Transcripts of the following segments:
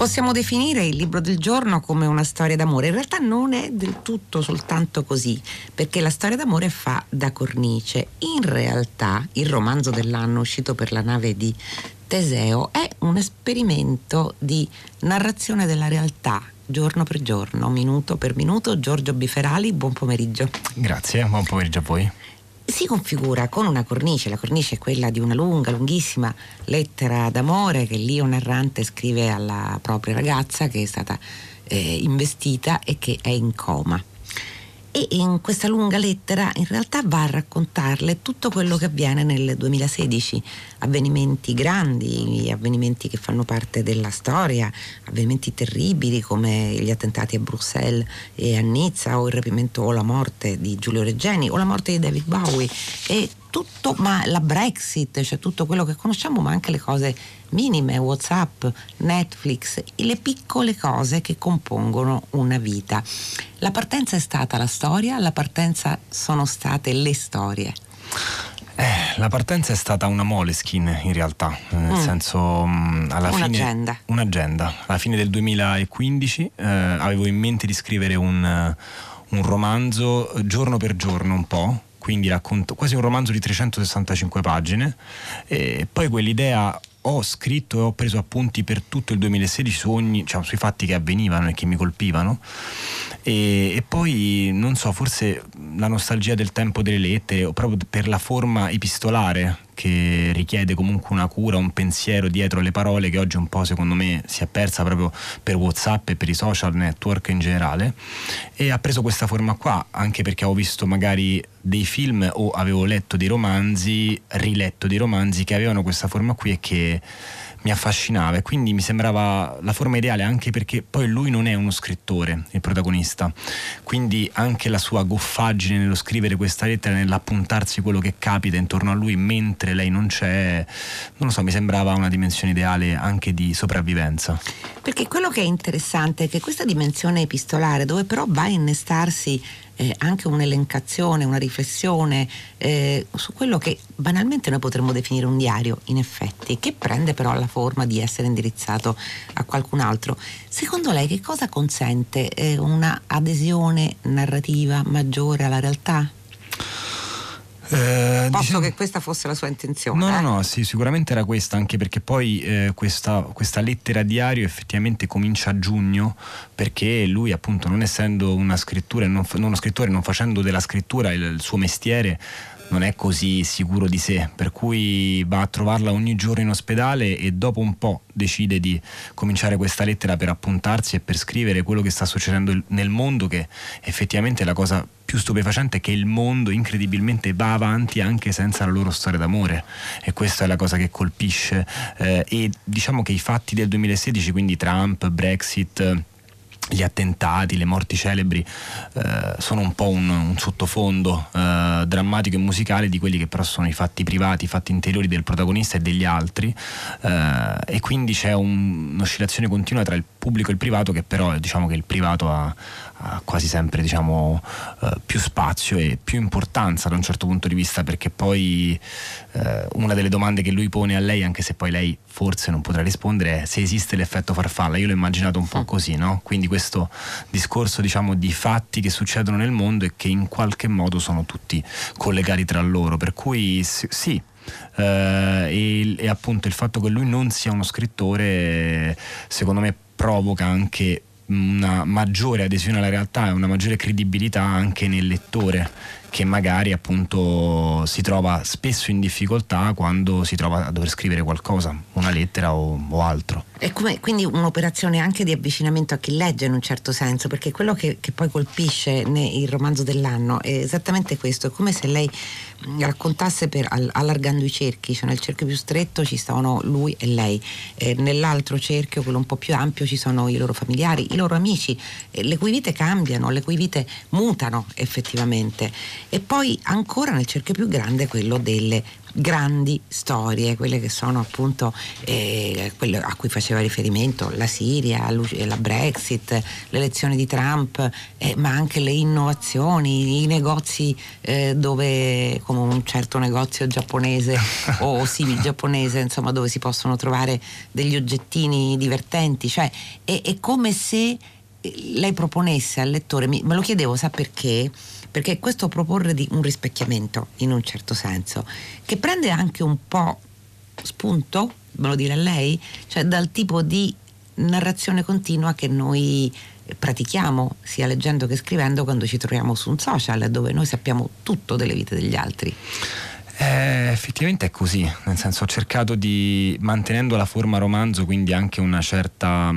Possiamo definire il libro del giorno come una storia d'amore. In realtà non è del tutto soltanto così, perché la storia d'amore fa da cornice. In realtà il romanzo dell'anno uscito per la nave di Teseo è un esperimento di narrazione della realtà giorno per giorno, minuto per minuto. Giorgio Biferali, buon pomeriggio. Grazie, buon pomeriggio a voi si configura con una cornice, la cornice è quella di una lunga, lunghissima lettera d'amore che Lio Narrante scrive alla propria ragazza che è stata eh, investita e che è in coma e in questa lunga lettera in realtà va a raccontarle tutto quello che avviene nel 2016, avvenimenti grandi, avvenimenti che fanno parte della storia, avvenimenti terribili come gli attentati a Bruxelles e a Nizza o il rapimento o la morte di Giulio Reggeni o la morte di David Bowie. E tutto, ma la Brexit, cioè tutto quello che conosciamo, ma anche le cose minime, Whatsapp, Netflix, le piccole cose che compongono una vita. La partenza è stata la storia, la partenza sono state le storie. Eh, la partenza è stata una moleskin in realtà, nel mm. senso mm, alla un'agenda. fine un'agenda. Alla fine del 2015 eh, avevo in mente di scrivere un, un romanzo giorno per giorno un po', quindi racconto quasi un romanzo di 365 pagine e poi quell'idea ho scritto e ho preso appunti per tutto il 2016 su ogni, cioè, sui fatti che avvenivano e che mi colpivano. E, e, poi non so forse la nostalgia del tempo delle lettere o proprio per la forma epistolare che richiede comunque una cura, un pensiero dietro le parole che oggi un po' secondo me si è persa proprio per Whatsapp e per i social network in generale. E ha preso questa forma qua anche perché ho visto magari dei film o avevo letto dei romanzi, riletto dei romanzi che avevano questa forma qui e che mi affascinava e quindi mi sembrava la forma ideale anche perché poi lui non è uno scrittore, il protagonista, quindi anche la sua goffaggine nello scrivere questa lettera, nell'appuntarsi quello che capita intorno a lui mentre lei non c'è, non lo so, mi sembrava una dimensione ideale anche di sopravvivenza. Perché quello che è interessante è che questa dimensione epistolare, dove però va a innestarsi eh, anche un'elencazione, una riflessione eh, su quello che banalmente noi potremmo definire un diario, in effetti, che prende però la forma di essere indirizzato a qualcun altro. Secondo lei che cosa consente eh, una adesione narrativa maggiore alla realtà? Eh, Posso diciamo... che questa fosse la sua intenzione? No, eh? no, no, sì, sicuramente era questa, anche perché poi eh, questa, questa, lettera diario effettivamente comincia a giugno, perché lui appunto non essendo una scrittura, non, non uno scrittore, non facendo della scrittura il, il suo mestiere, non è così sicuro di sé, per cui va a trovarla ogni giorno in ospedale e dopo un po' decide di cominciare questa lettera per appuntarsi e per scrivere quello che sta succedendo nel mondo, che effettivamente è la cosa più stupefacente è che il mondo incredibilmente va avanti anche senza la loro storia d'amore. E questa è la cosa che colpisce. Eh, e diciamo che i fatti del 2016, quindi Trump, Brexit, gli attentati, le morti celebri eh, sono un po' un, un sottofondo eh, drammatico e musicale di quelli che però sono i fatti privati, i fatti interiori del protagonista e degli altri. Eh, e quindi c'è un, un'oscillazione continua tra il pubblico e il privato che però diciamo che il privato ha, ha quasi sempre diciamo, eh, più spazio e più importanza da un certo punto di vista perché poi eh, una delle domande che lui pone a lei anche se poi lei forse non potrà rispondere è se esiste l'effetto farfalla. Io l'ho immaginato un po' così no? quindi questo discorso diciamo di fatti che succedono nel mondo e che in qualche modo sono tutti collegati tra loro. Per cui sì Uh, e, e, appunto il fatto che lui non sia uno scrittore secondo me provoca anche una maggiore adesione alla realtà e una maggiore credibilità anche nel lettore che magari appunto si trova spesso in difficoltà quando si trova a dover scrivere qualcosa, una lettera o, o altro. Come, quindi un'operazione anche di avvicinamento a chi legge in un certo senso, perché quello che, che poi colpisce il romanzo dell'anno è esattamente questo, è come se lei raccontasse per, allargando i cerchi, cioè nel cerchio più stretto ci stavano lui e lei, eh, nell'altro cerchio, quello un po' più ampio, ci sono i loro familiari, i loro amici, le cui vite cambiano, le cui vite mutano effettivamente E poi ancora nel cerchio più grande quello delle grandi storie, quelle che sono appunto eh, quelle a cui faceva riferimento la Siria, la Brexit, l'elezione di Trump, eh, ma anche le innovazioni, i negozi eh, dove, come un certo negozio giapponese o simil giapponese, insomma, dove si possono trovare degli oggettini divertenti, cioè è, è come se lei proponesse al lettore, me lo chiedevo, sa perché? Perché questo proporre di un rispecchiamento, in un certo senso, che prende anche un po' spunto, me lo dire a lei, cioè dal tipo di narrazione continua che noi pratichiamo sia leggendo che scrivendo quando ci troviamo su un social dove noi sappiamo tutto delle vite degli altri. Eh, effettivamente è così, nel senso ho cercato di, mantenendo la forma romanzo, quindi anche una certa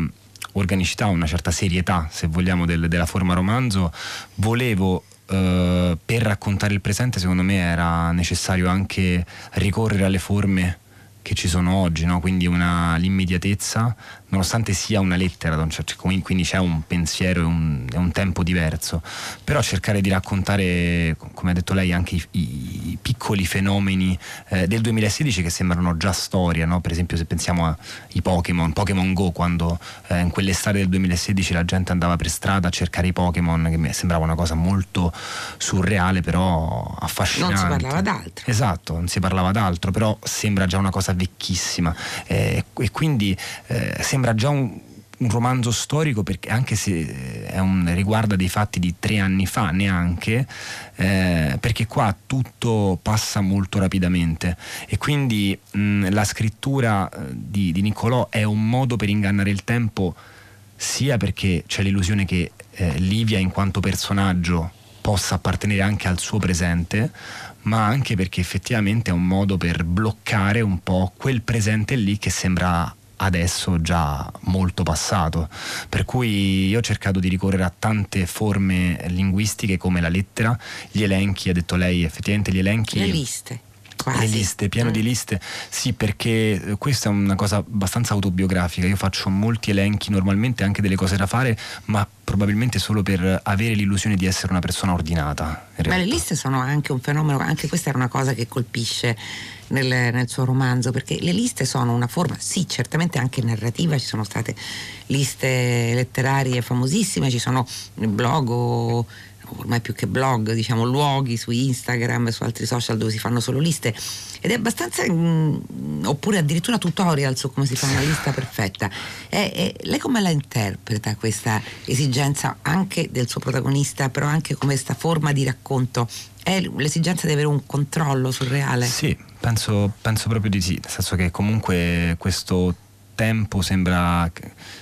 organicità, una certa serietà, se vogliamo, del, della forma romanzo, volevo Uh, per raccontare il presente secondo me era necessario anche ricorrere alle forme che ci sono oggi, no? quindi una, l'immediatezza, nonostante sia una lettera, quindi c'è un pensiero e un, un, tempo diverso, però cercare di raccontare, come ha detto lei, anche i, i piccoli fenomeni eh, del 2016 che sembrano già storia, no? per esempio se pensiamo ai Pokémon, Pokémon Go, quando eh, in quell'estate del 2016 la gente andava per strada a cercare i Pokémon, che mi sembrava una cosa molto surreale, però affascinante. Non si parlava d'altro. Esatto, non si parlava d'altro, però sembra già una cosa vecchissima eh, e quindi eh, sembra già un, un romanzo storico perché anche se eh, un, riguarda dei fatti di tre anni fa neanche eh, perché qua tutto passa molto rapidamente. E quindi mh, la scrittura eh, di, di, Niccolò è un modo per ingannare il tempo sia perché c'è l'illusione che eh, Livia in quanto personaggio possa appartenere anche al suo presente ma anche perché effettivamente è un modo per bloccare un po' quel presente lì che sembra adesso già molto passato. Per cui io ho cercato di ricorrere a tante forme linguistiche come la lettera, gli elenchi, ha detto lei effettivamente gli elenchi. Le liste. Quasi. Le liste, pieno mm. di liste, sì perché questa è una cosa abbastanza autobiografica, io faccio molti elenchi normalmente anche delle cose da fare, ma probabilmente solo per avere l'illusione di essere una persona ordinata. Ma le liste sono anche un fenomeno, anche questa era una cosa che colpisce nel, nel, suo romanzo, perché le liste sono una forma, sì, certamente anche narrativa, ci sono state liste letterarie famosissime, ci sono blog o ormai più che blog, diciamo luoghi su Instagram e su altri social dove si fanno solo liste ed è abbastanza mh, mm, oppure addirittura tutorial su come si fa una lista perfetta. E, e, lei come la interpreta questa esigenza anche del suo protagonista, però anche come questa forma di racconto? È l'esigenza di avere un controllo sul reale? Sì, penso, penso proprio di sì, nel senso che comunque questo tempo sembra,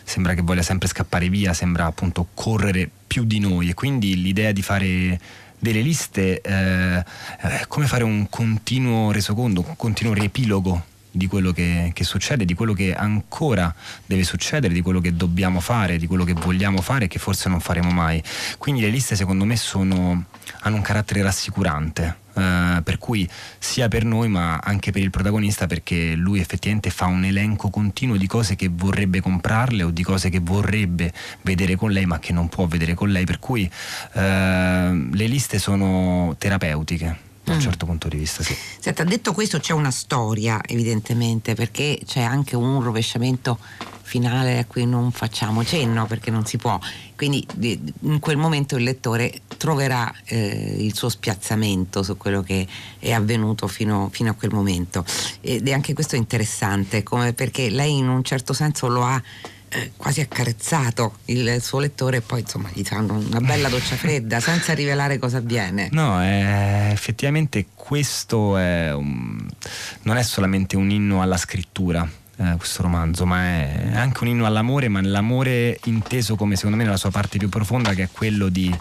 sembra, che voglia sempre scappare via, sembra appunto correre più di noi. E quindi l'idea di fare delle liste eh, è come fare un continuo resoconto, un continuo riepilogo di quello che, che, succede, di quello che ancora deve succedere, di quello che dobbiamo fare, di quello che vogliamo fare e che forse non faremo mai. Quindi le liste secondo me sono, hanno un carattere rassicurante. Uh, per cui sia per noi ma anche per il protagonista perché lui effettivamente fa un elenco continuo di cose che vorrebbe comprarle o di cose che vorrebbe vedere con lei ma che non può vedere con lei per cui uh, le liste sono terapeutiche da un mm. certo punto di vista, sì. Senta, detto questo c'è una storia evidentemente perché c'è anche un rovesciamento finale a cui non facciamo cenno perché non si può. Quindi in quel momento il lettore troverà eh, il suo spiazzamento su quello che è avvenuto fino, fino, a quel momento. Ed è anche questo interessante, perché lei in un certo senso lo ha quasi accarezzato il suo lettore e poi insomma gli fanno una bella doccia fredda senza rivelare cosa avviene. No, eh, effettivamente questo è un, non è solamente un inno alla scrittura, eh, questo romanzo, ma è anche un inno all'amore, ma l'amore inteso come secondo me nella sua parte più profonda, che è quello di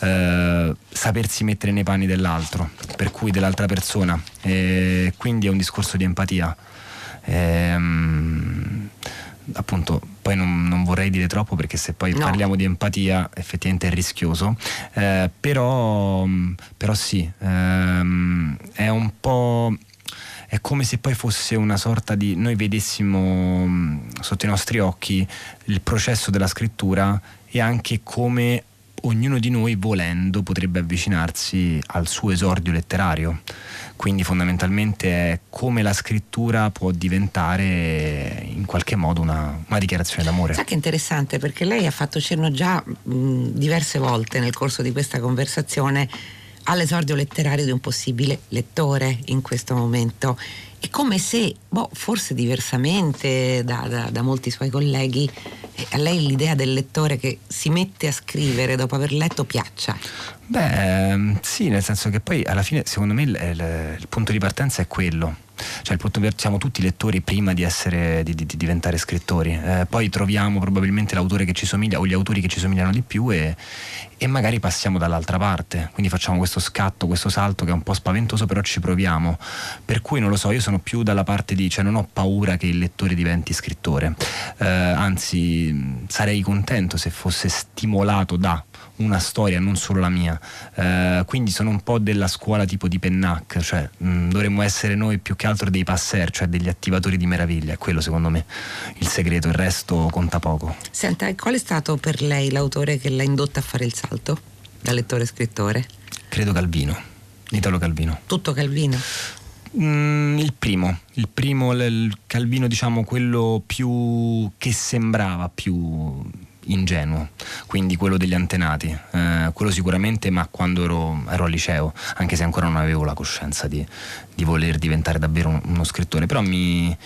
eh, sapersi mettere nei panni dell'altro, per cui dell'altra persona. E quindi è un discorso di empatia. Ehm, appunto poi non, non, vorrei dire troppo perché se poi no. parliamo di empatia effettivamente è rischioso eh, però, però, sì ehm, è un po' è come se poi fosse una sorta di noi vedessimo mm, sotto i nostri occhi il processo della scrittura e anche come ognuno di noi volendo potrebbe avvicinarsi al suo esordio letterario. Quindi fondamentalmente è come la scrittura può diventare in qualche modo una, una dichiarazione d'amore. Sa che interessante perché lei ha fatto cenno già mh, diverse volte nel corso di questa conversazione all'esordio letterario di un possibile lettore in questo momento. È come se, boh, forse diversamente da, da, da molti suoi colleghi, eh, a lei l'idea del lettore che si mette a scrivere dopo aver letto piaccia. Beh, ehm, sì, nel senso che poi alla fine, secondo me, il, il, il punto di partenza è quello cioè il punto siamo tutti lettori prima di, essere, di, di, di diventare scrittori, eh, poi troviamo probabilmente l'autore che ci somiglia o gli autori che ci somigliano di più e, e, magari passiamo dall'altra parte, quindi facciamo questo scatto, questo salto che è un po' spaventoso, però ci proviamo. Per cui non lo so, io sono più dalla parte di, cioè non ho paura che il lettore diventi scrittore, eh, anzi sarei contento se fosse stimolato da una storia, non solo la mia. Eh, quindi sono un po' della scuola tipo di Pennac, cioè mh, dovremmo essere noi più che altro dei passer, cioè degli attivatori di meraviglia, è quello secondo me il segreto, il resto conta poco. Senta, qual è stato per lei l'autore che l'ha indotta a fare il salto da lettore a scrittore? Credo Calvino, Italo Calvino. Tutto Calvino? Mm, il primo, il primo, il Calvino diciamo quello più che sembrava più ingenuo, quindi quello degli antenati, eh, quello sicuramente, ma quando ero, ero, al liceo, anche se ancora non avevo la coscienza di, di voler diventare davvero uno scrittore, però mi,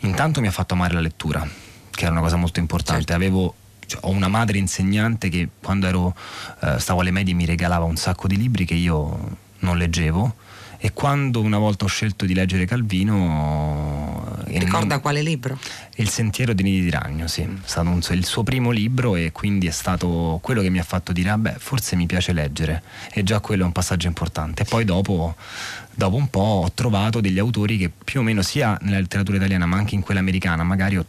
intanto mi ha fatto amare la lettura, che era una cosa molto importante. Certo. Avevo cioè, ho una madre insegnante che quando ero, eh, stavo alle medie mi regalava un sacco di libri che io non leggevo e quando una volta ho scelto di leggere Calvino... Ricorda non... quale libro? Il Sentiero di Nidi di Ragno, sì. È stato un, il suo primo libro e quindi è stato quello che mi ha fatto dire, vabbè, forse mi piace leggere. E già quello è un passaggio importante. E poi dopo, dopo un po' ho trovato degli autori che più o meno sia nella letteratura italiana ma anche in quella americana, magari ho,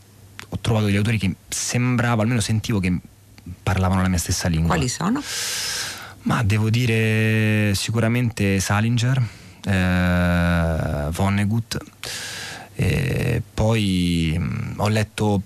ho trovato degli autori che sembrava, almeno sentivo che parlavano la mia stessa lingua. Quali sono? Ma devo dire sicuramente Salinger eh, Vonnegut. E poi mh, ho letto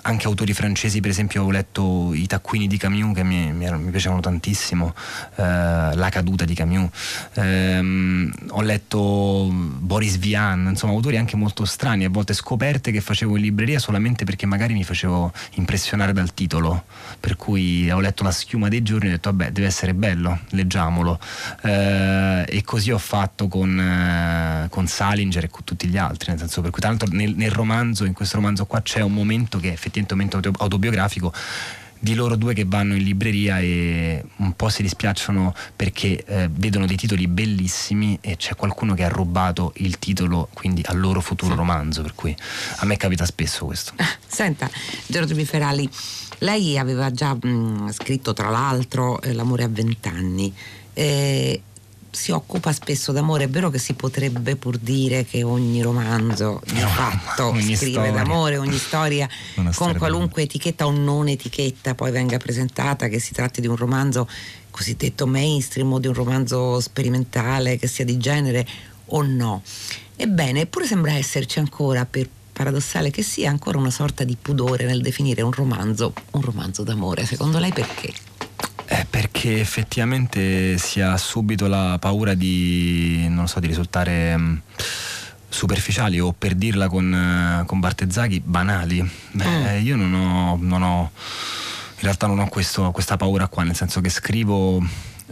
anche autori francesi, per esempio ho letto I taccuini di Camus che mi, mi, mi piacevano tantissimo, eh, La caduta di Camus, ehm, ho letto Boris Vian, insomma autori anche molto strani, a volte scoperte che facevo in libreria solamente perché magari mi facevo impressionare dal titolo, per cui ho letto La schiuma dei giorni e ho detto vabbè deve essere bello, leggiamolo. Eh, e così ho fatto con, eh, con Salinger e con tutti gli altri, nel senso per cui tra l'altro nel, nel romanzo, in questo romanzo qua c'è un momento che è effettivamente un momento autobiografico di loro due che vanno in libreria e un po' si dispiacciono perché eh, vedono dei titoli bellissimi e c'è qualcuno che ha rubato il titolo quindi al loro futuro sì. romanzo per cui a me capita spesso questo Senta Giorgio Biferali lei aveva già mh, scritto tra l'altro eh, L'amore a vent'anni eh, si occupa spesso d'amore, è vero che si potrebbe pur dire che ogni romanzo di no, fatto scrive storia. d'amore, ogni storia con qualunque etichetta o non etichetta poi venga presentata, che si tratti di un romanzo cosiddetto mainstream o di un romanzo sperimentale, che sia di genere o no. Ebbene, eppure sembra esserci ancora, per paradossale che sia, ancora una sorta di pudore nel definire un romanzo un romanzo d'amore. Secondo lei perché? Eh, perché effettivamente si ha subito la paura di, non so, di risultare mh, mm, superficiali o per dirla con, uh, con Bartezzaghi banali. Mm. io non ho, non ho, in realtà non ho questo, questa paura qua, nel senso che scrivo...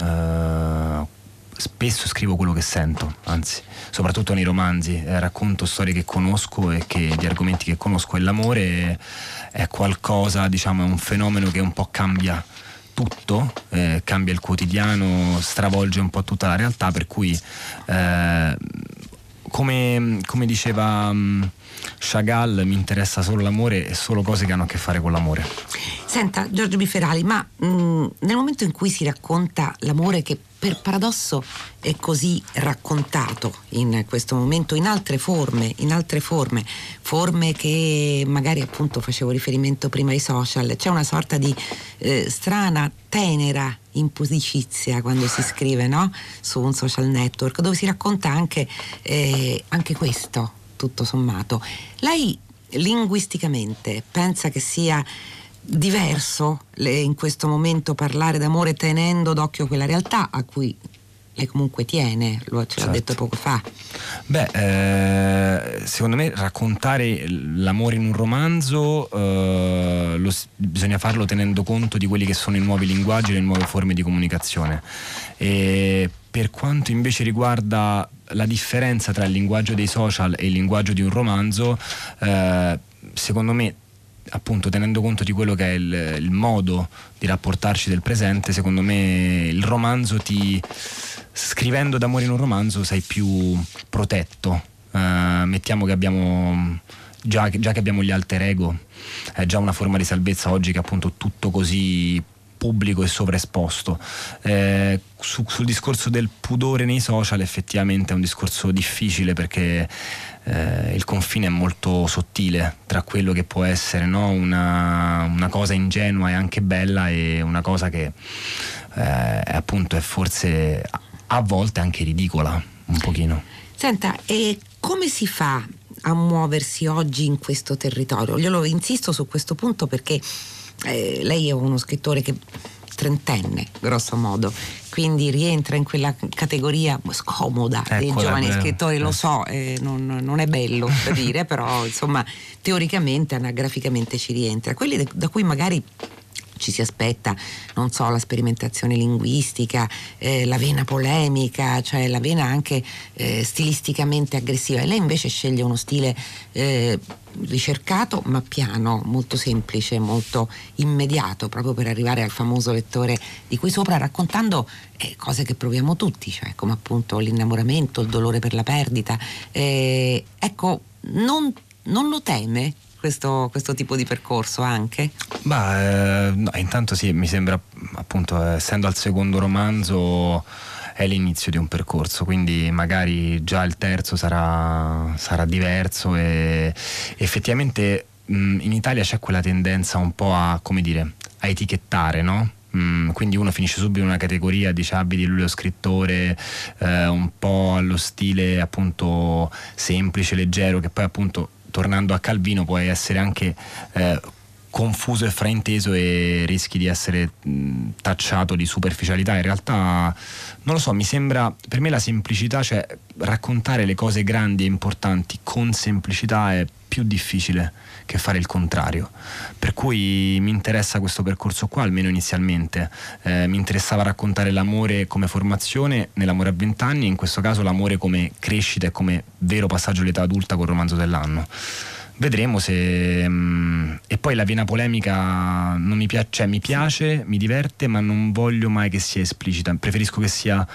Uh, spesso scrivo quello che sento, anzi, soprattutto nei romanzi, eh, racconto storie che conosco e che, di argomenti che conosco e l'amore è qualcosa, diciamo, è un fenomeno che un po' cambia tutto, eh, cambia il quotidiano, stravolge un po' tutta la realtà, per cui eh, come, come, diceva um, Chagall, mi interessa solo l'amore e solo cose che hanno a che fare con l'amore. Senta, Giorgio Biferali, ma mh, mm, nel momento in cui si racconta l'amore che per paradosso è così raccontato in questo momento in altre forme, in altre forme, forme che magari appunto facevo riferimento prima ai social, c'è una sorta di eh, strana, tenera impudicizia quando si scrive no? su un social network dove si racconta anche, eh, anche questo, tutto sommato. Lei linguisticamente pensa che sia diverso in questo momento parlare d'amore tenendo d'occhio quella realtà a cui lei comunque tiene, lo ce l'ha certo. detto poco fa. Beh, eh, secondo me raccontare l'amore in un romanzo eh, lo, bisogna farlo tenendo conto di quelli che sono i nuovi linguaggi e le nuove forme di comunicazione. E per quanto invece riguarda la differenza tra il linguaggio dei social e il linguaggio di un romanzo, eh, secondo me appunto tenendo conto di quello che è il, il, modo di rapportarci del presente, secondo me il romanzo ti scrivendo d'amore in un romanzo sei più protetto. Uh, mettiamo che abbiamo già, già, che abbiamo gli alter ego, è già una forma di salvezza oggi che appunto tutto così pubblico e sovraesposto. Eh, su, sul discorso del pudore nei social effettivamente è un discorso difficile perché eh, il confine è molto sottile tra quello che può essere no? una, una, cosa ingenua e anche bella e una cosa che eh, appunto è forse a volte anche ridicola un pochino. Senta, e come si fa a muoversi oggi in questo territorio? Io lo insisto su questo punto perché eh, lei è uno scrittore che trentenne, grosso modo, quindi rientra in quella categoria scomoda ecco, dei giovani scrittori, lo eh. so, eh, non, non, è bello da dire, però insomma teoricamente, anagraficamente ci rientra. Quelli da cui magari ci si aspetta, non so, la sperimentazione linguistica, eh, la vena polemica, cioè la vena anche eh, stilisticamente aggressiva. E lei invece sceglie uno stile eh, ricercato ma piano, molto semplice, molto immediato, proprio per arrivare al famoso lettore di qui sopra, raccontando eh, cose che proviamo tutti, cioè come appunto l'innamoramento, il dolore per la perdita. Eh, ecco, non, non lo teme questo, questo, tipo di percorso anche? Beh, eh, no, intanto sì, mi sembra appunto, essendo al secondo romanzo è l'inizio di un percorso, quindi magari già il terzo sarà, sarà diverso e effettivamente mh, in Italia c'è quella tendenza un po' a, come dire, a etichettare, no? Quindi uno finisce subito in una categoria dice abiti lui lo scrittore eh, un po' allo stile appunto semplice, leggero che poi appunto tornando a Calvino puoi essere anche eh, confuso e frainteso e rischi di essere tacciato di superficialità. In realtà non lo so, mi sembra per me la semplicità, cioè raccontare le cose grandi e importanti con semplicità è più difficile che fare il contrario. Per cui mi interessa questo percorso qua, almeno inizialmente. Eh, mi interessava raccontare l'amore come formazione nell'amore a vent'anni e in questo caso l'amore come crescita e come vero passaggio all'età adulta col romanzo dell'anno. Vedremo se. Mm, e poi la vena polemica non mi piace, cioè mi piace, mi diverte, ma non voglio mai che sia esplicita. Preferisco che sia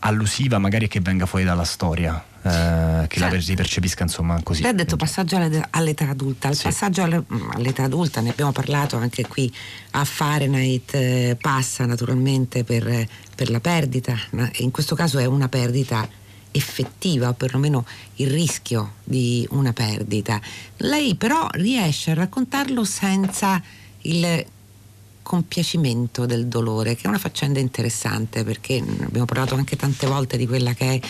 allusiva, magari che venga fuori dalla storia. Eh, che cioè, la si percepisca insomma così. Lei ha detto passaggio all'età adulta, il sì. passaggio mm, all'età adulta ne abbiamo parlato anche qui a Fahrenheit, eh, passa naturalmente per, per la perdita, in questo caso è una perdita effettiva o perlomeno il rischio di una perdita. Lei però riesce a raccontarlo senza il compiacimento del dolore, che è una faccenda interessante perché abbiamo parlato anche tante volte di quella che è,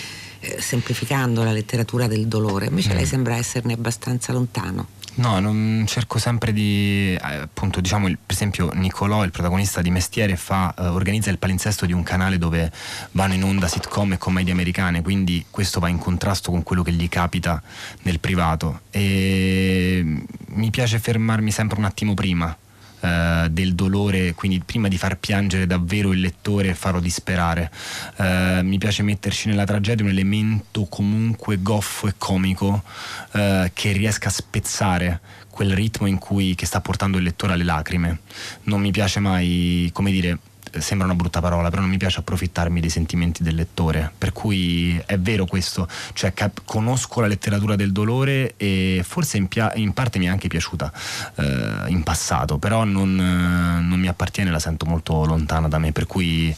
eh, semplificando, la letteratura del dolore, invece mm. lei sembra esserne abbastanza lontano. No, non cerco sempre di, eh, appunto, diciamo, il, per esempio Nicolò, il protagonista di Mestiere, fa, eh, organizza il palinsesto di un canale dove vanno in onda sitcom e commedie americane, quindi questo va in contrasto con quello che gli capita nel privato. E mi piace fermarmi sempre un attimo prima eh, del dolore, quindi prima di far piangere davvero il lettore farlo disperare. Eh, mi piace metterci nella tragedia un elemento comunque goffo e comico eh, che riesca a spezzare quel ritmo in cui, che sta portando il lettore alle lacrime. Non mi piace mai, come dire, sembra una brutta parola, però non mi piace approfittarmi dei sentimenti del lettore. Per cui è vero questo, cioè cap- conosco la letteratura del dolore e forse in, pia- in parte mi è anche piaciuta eh, in passato, però non, eh, non mi appartiene, la sento molto lontana da me, per cui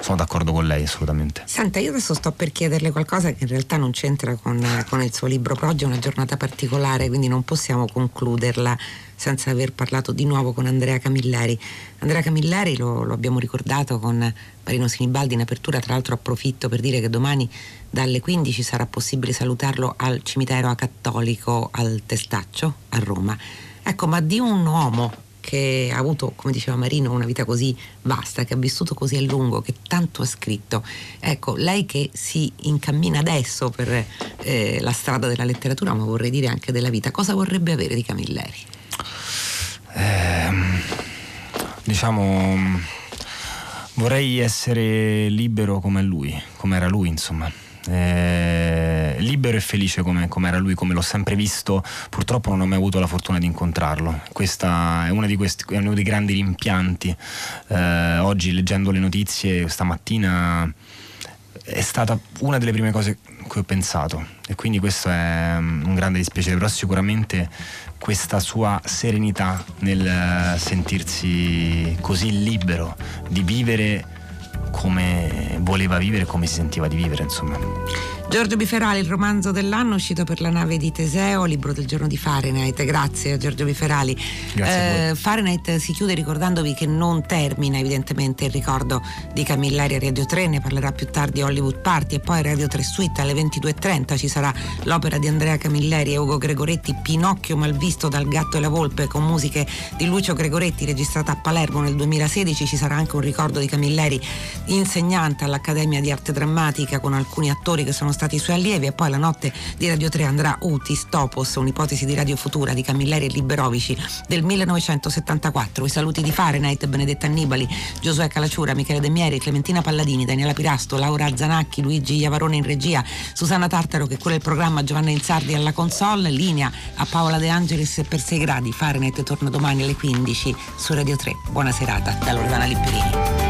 sono d'accordo con lei assolutamente. Senta, io adesso sto per chiederle qualcosa che in realtà non c'entra con, con il suo libro, però oggi è una giornata particolare, quindi non possiamo concluderla senza aver parlato di nuovo con Andrea Camilleri. Andrea Camilleri lo, lo abbiamo ricordato con Marino Sinibaldi in apertura, tra l'altro approfitto per dire che domani dalle 15 sarà possibile salutarlo al cimitero acattolico al Testaccio a Roma. Ecco, ma di un uomo che ha avuto, come diceva Marino, una vita così vasta, che ha vissuto così a lungo, che tanto ha scritto. Ecco, lei che si incammina adesso per eh, la strada della letteratura, ma vorrei dire anche della vita, cosa vorrebbe avere di Camilleri? Eh, diciamo, vorrei essere libero come lui, come era lui, insomma eh, libero e felice come, come, era lui, come l'ho sempre visto. Purtroppo non ho mai avuto la fortuna di incontrarlo. Questo è è uno dei grandi rimpianti. Eh, oggi leggendo le notizie stamattina è stata una delle prime cose che ho pensato e quindi questo è mm, un grande dispiacere, però sicuramente questa sua serenità nel sentirsi così libero di vivere come voleva vivere, come si sentiva di vivere, insomma. Giorgio Biferali, il romanzo dell'anno uscito per la nave di Teseo, libro del giorno di Fahrenheit. Grazie a Giorgio Biferali. Grazie eh, Fahrenheit si chiude ricordandovi che non termina evidentemente il ricordo di Camilleri a Radio 3, ne parlerà più tardi Hollywood Party e poi Radio 3 Suite alle 22.30 ci sarà l'opera di Andrea Camilleri e Ugo Gregoretti, Pinocchio malvisto dal gatto e la volpe con musiche di Lucio Gregoretti registrata a Palermo nel 2016. Ci sarà anche un ricordo di Camilleri insegnante all'Accademia di Arte Drammatica con alcuni attori che sono stati suoi allievi e poi la notte di Radio 3 andrà Utis Topos, un'ipotesi di Radio Futura di Camilleri e Liberovici del 1974. I saluti di Fahrenheit, Benedetta Annibali, Giosuè Calaciura, Michele De Mieri, Clementina Palladini, Daniela Pirasto, Laura Zanacchi, Luigi Iavarone in regia, Susanna Tartaro che cura il programma, Giovanna Inzardi alla console, linea a Paola De Angelis per 6 gradi. Fahrenheit torna domani alle 15 su Radio 3. Buona serata da Loredana Lipperini.